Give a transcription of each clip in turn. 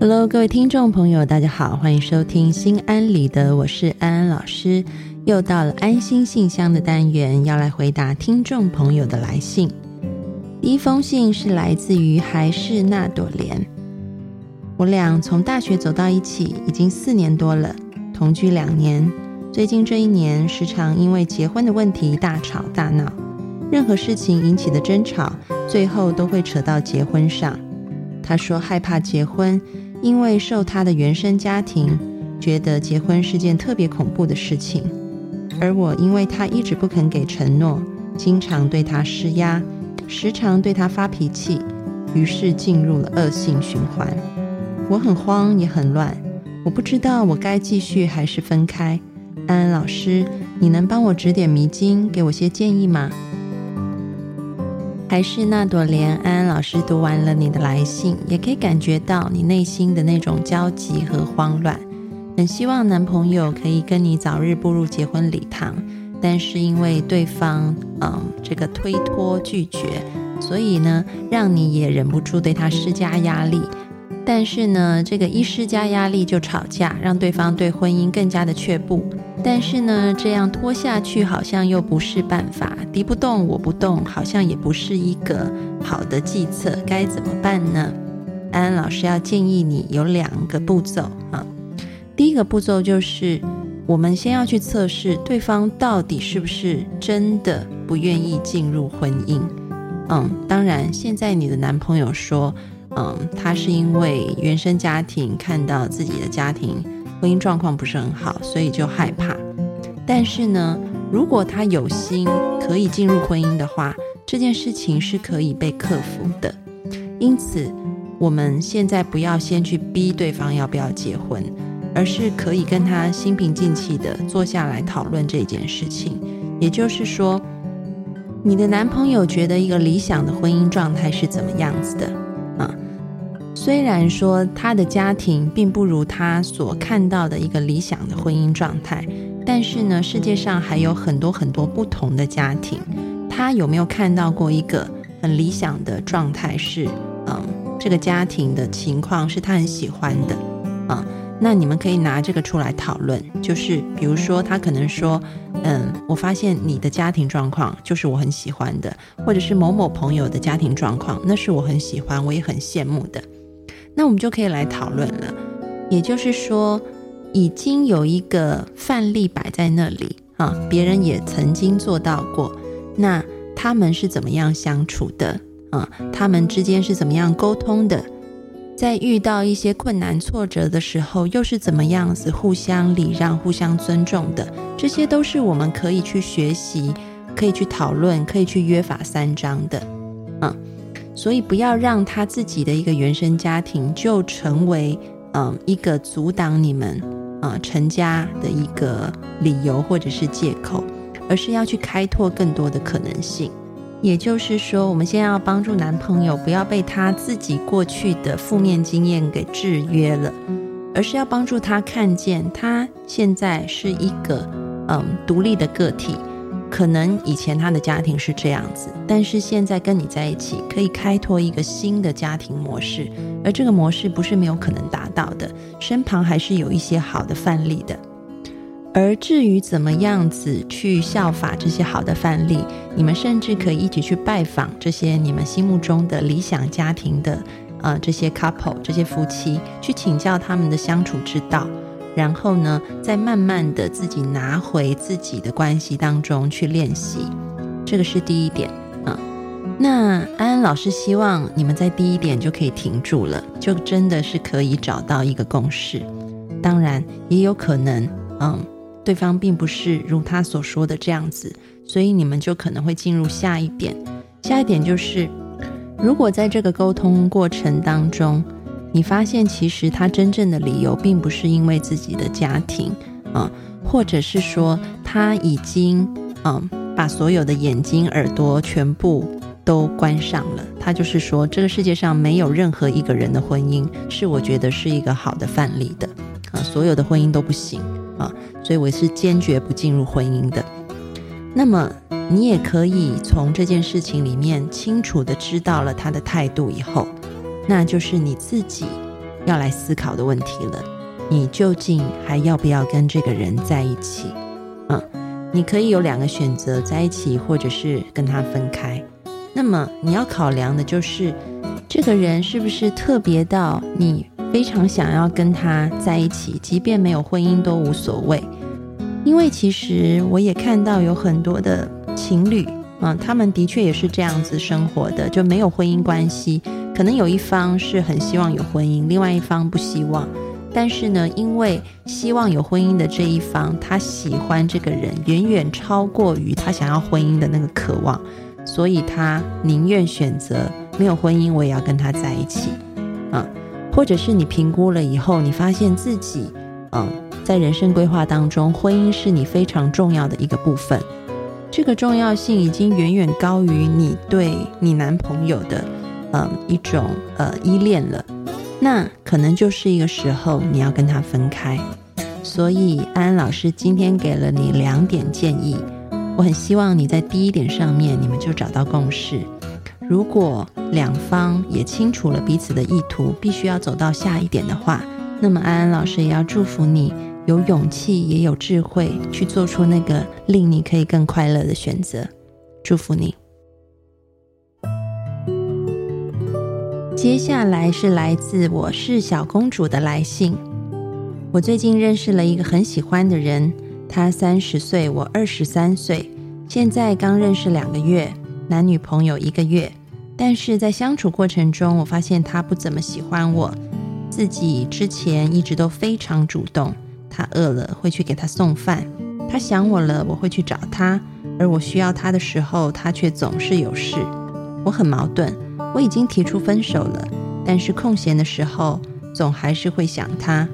Hello，各位听众朋友，大家好，欢迎收听心安理得，我是安安老师。又到了安心信箱的单元，要来回答听众朋友的来信。第一封信是来自于还是那朵莲。我俩从大学走到一起已经四年多了，同居两年。最近这一年，时常因为结婚的问题大吵大闹，任何事情引起的争吵，最后都会扯到结婚上。他说害怕结婚。因为受他的原生家庭，觉得结婚是件特别恐怖的事情，而我因为他一直不肯给承诺，经常对他施压，时常对他发脾气，于是进入了恶性循环。我很慌也很乱，我不知道我该继续还是分开。安安老师，你能帮我指点迷津，给我些建议吗？还是那朵莲，安安老师读完了你的来信，也可以感觉到你内心的那种焦急和慌乱。很希望男朋友可以跟你早日步入结婚礼堂，但是因为对方嗯这个推脱拒绝，所以呢让你也忍不住对他施加压力。但是呢这个一施加压力就吵架，让对方对婚姻更加的却步。但是呢，这样拖下去好像又不是办法，敌不动我不动，好像也不是一个好的计策，该怎么办呢？安安老师要建议你有两个步骤啊。第一个步骤就是，我们先要去测试对方到底是不是真的不愿意进入婚姻。嗯，当然，现在你的男朋友说，嗯，他是因为原生家庭看到自己的家庭。婚姻状况不是很好，所以就害怕。但是呢，如果他有心可以进入婚姻的话，这件事情是可以被克服的。因此，我们现在不要先去逼对方要不要结婚，而是可以跟他心平静气的坐下来讨论这件事情。也就是说，你的男朋友觉得一个理想的婚姻状态是怎么样子的啊？虽然说他的家庭并不如他所看到的一个理想的婚姻状态，但是呢，世界上还有很多很多不同的家庭。他有没有看到过一个很理想的状态？是，嗯，这个家庭的情况是他很喜欢的，啊，那你们可以拿这个出来讨论。就是比如说，他可能说，嗯，我发现你的家庭状况就是我很喜欢的，或者是某某朋友的家庭状况，那是我很喜欢，我也很羡慕的。那我们就可以来讨论了，也就是说，已经有一个范例摆在那里啊，别人也曾经做到过，那他们是怎么样相处的啊？他们之间是怎么样沟通的？在遇到一些困难挫折的时候，又是怎么样子互相礼让、互相尊重的？这些都是我们可以去学习、可以去讨论、可以去约法三章的，嗯。所以不要让他自己的一个原生家庭就成为嗯一个阻挡你们啊成家的一个理由或者是借口，而是要去开拓更多的可能性。也就是说，我们现在要帮助男朋友不要被他自己过去的负面经验给制约了，而是要帮助他看见他现在是一个嗯独立的个体。可能以前他的家庭是这样子，但是现在跟你在一起，可以开拓一个新的家庭模式，而这个模式不是没有可能达到的，身旁还是有一些好的范例的。而至于怎么样子去效法这些好的范例，你们甚至可以一起去拜访这些你们心目中的理想家庭的，呃，这些 couple 这些夫妻，去请教他们的相处之道。然后呢，再慢慢的自己拿回自己的关系当中去练习，这个是第一点啊。那安安老师希望你们在第一点就可以停住了，就真的是可以找到一个共识。当然也有可能，嗯，对方并不是如他所说的这样子，所以你们就可能会进入下一点。下一点就是，如果在这个沟通过程当中。你发现其实他真正的理由并不是因为自己的家庭，啊，或者是说他已经嗯把所有的眼睛耳朵全部都关上了。他就是说这个世界上没有任何一个人的婚姻是我觉得是一个好的范例的，啊，所有的婚姻都不行，啊，所以我是坚决不进入婚姻的。那么你也可以从这件事情里面清楚的知道了他的态度以后，那就是你自己要来思考的问题了。你究竟还要不要跟这个人在一起？嗯，你可以有两个选择，在一起或者是跟他分开。那么你要考量的就是这个人是不是特别到你非常想要跟他在一起，即便没有婚姻都无所谓。因为其实我也看到有很多的情侣，嗯，他们的确也是这样子生活的，就没有婚姻关系。可能有一方是很希望有婚姻，另外一方不希望。但是呢，因为希望有婚姻的这一方，他喜欢这个人远远超过于他想要婚姻的那个渴望，所以他宁愿选择没有婚姻，我也要跟他在一起。啊，或者是你评估了以后，你发现自己，嗯，在人生规划当中，婚姻是你非常重要的一个部分，这个重要性已经远远高于你对你男朋友的，嗯，一种呃依恋了。那可能就是一个时候，你要跟他分开。所以安安老师今天给了你两点建议，我很希望你在第一点上面你们就找到共识。如果两方也清楚了彼此的意图，必须要走到下一点的话，那么安安老师也要祝福你有勇气也有智慧去做出那个令你可以更快乐的选择。祝福你。接下来是来自我是小公主的来信。我最近认识了一个很喜欢的人，他三十岁，我二十三岁，现在刚认识两个月，男女朋友一个月。但是在相处过程中，我发现他不怎么喜欢我。自己之前一直都非常主动，他饿了会去给他送饭，他想我了我会去找他，而我需要他的时候，他却总是有事，我很矛盾。我已经提出分手了，但是空闲的时候总还是会想他。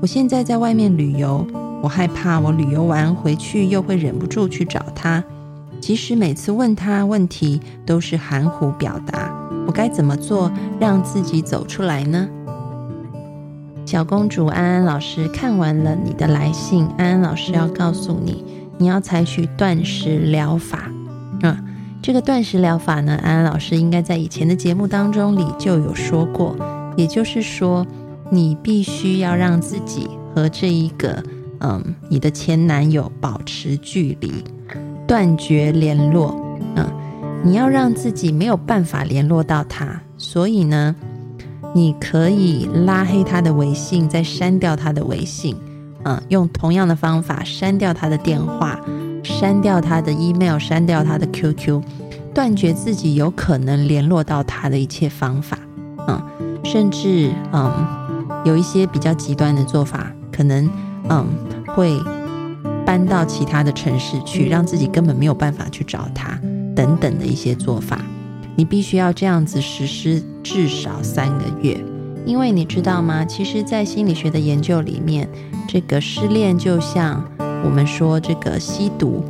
我现在在外面旅游，我害怕我旅游完回去又会忍不住去找他。即使每次问他问题都是含糊表达，我该怎么做让自己走出来呢？小公主安安老师看完了你的来信，安安老师要告诉你，你要采取断食疗法。嗯。这个断食疗法呢，安安老师应该在以前的节目当中里就有说过。也就是说，你必须要让自己和这一个嗯你的前男友保持距离，断绝联络。嗯，你要让自己没有办法联络到他。所以呢，你可以拉黑他的微信，再删掉他的微信。嗯，用同样的方法删掉他的电话。删掉他的 email，删掉他的 QQ，断绝自己有可能联络到他的一切方法，嗯，甚至嗯，有一些比较极端的做法，可能嗯会搬到其他的城市去，让自己根本没有办法去找他，等等的一些做法，你必须要这样子实施至少三个月，因为你知道吗？其实，在心理学的研究里面，这个失恋就像。我们说这个吸毒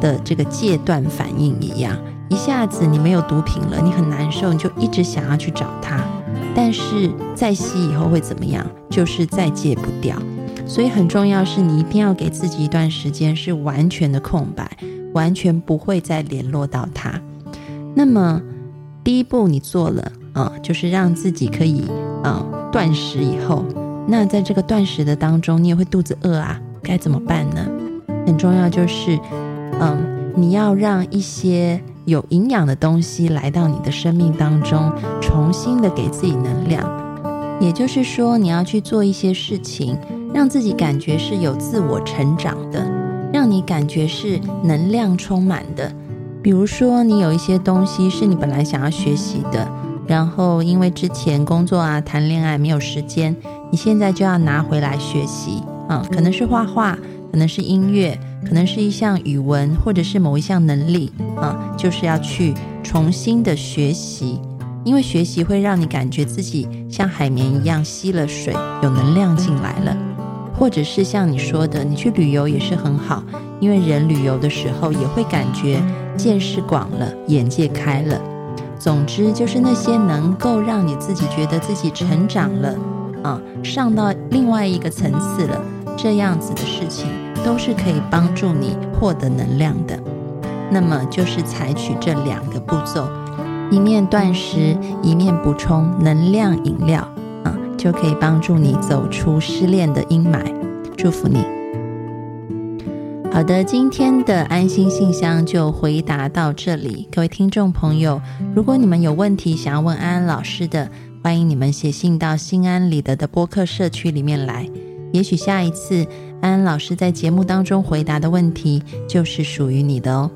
的这个戒断反应一样，一下子你没有毒品了，你很难受，你就一直想要去找他。但是再吸以后会怎么样？就是再戒不掉。所以很重要是你一定要给自己一段时间是完全的空白，完全不会再联络到他。那么第一步你做了啊，就是让自己可以啊断食以后，那在这个断食的当中，你也会肚子饿啊。该怎么办呢？很重要就是，嗯，你要让一些有营养的东西来到你的生命当中，重新的给自己能量。也就是说，你要去做一些事情，让自己感觉是有自我成长的，让你感觉是能量充满的。比如说，你有一些东西是你本来想要学习的，然后因为之前工作啊、谈恋爱没有时间，你现在就要拿回来学习。嗯，可能是画画，可能是音乐，可能是一项语文，或者是某一项能力啊，就是要去重新的学习，因为学习会让你感觉自己像海绵一样吸了水，有能量进来了，或者是像你说的，你去旅游也是很好，因为人旅游的时候也会感觉见识广了，眼界开了。总之，就是那些能够让你自己觉得自己成长了，啊，上到另外一个层次了。这样子的事情。都是可以帮助你获得能量的。那么就是采取这两个步骤，一面断食，一面补充能量饮料，啊，就可以帮助你走出失恋的阴霾。祝福你。好的，今天的安心信箱就回答到这里。各位听众朋友，如果你们有问题想要问安安老师的，欢迎你们写信到心安理得的播客社区里面来。也许下一次安安老师在节目当中回答的问题，就是属于你的哦。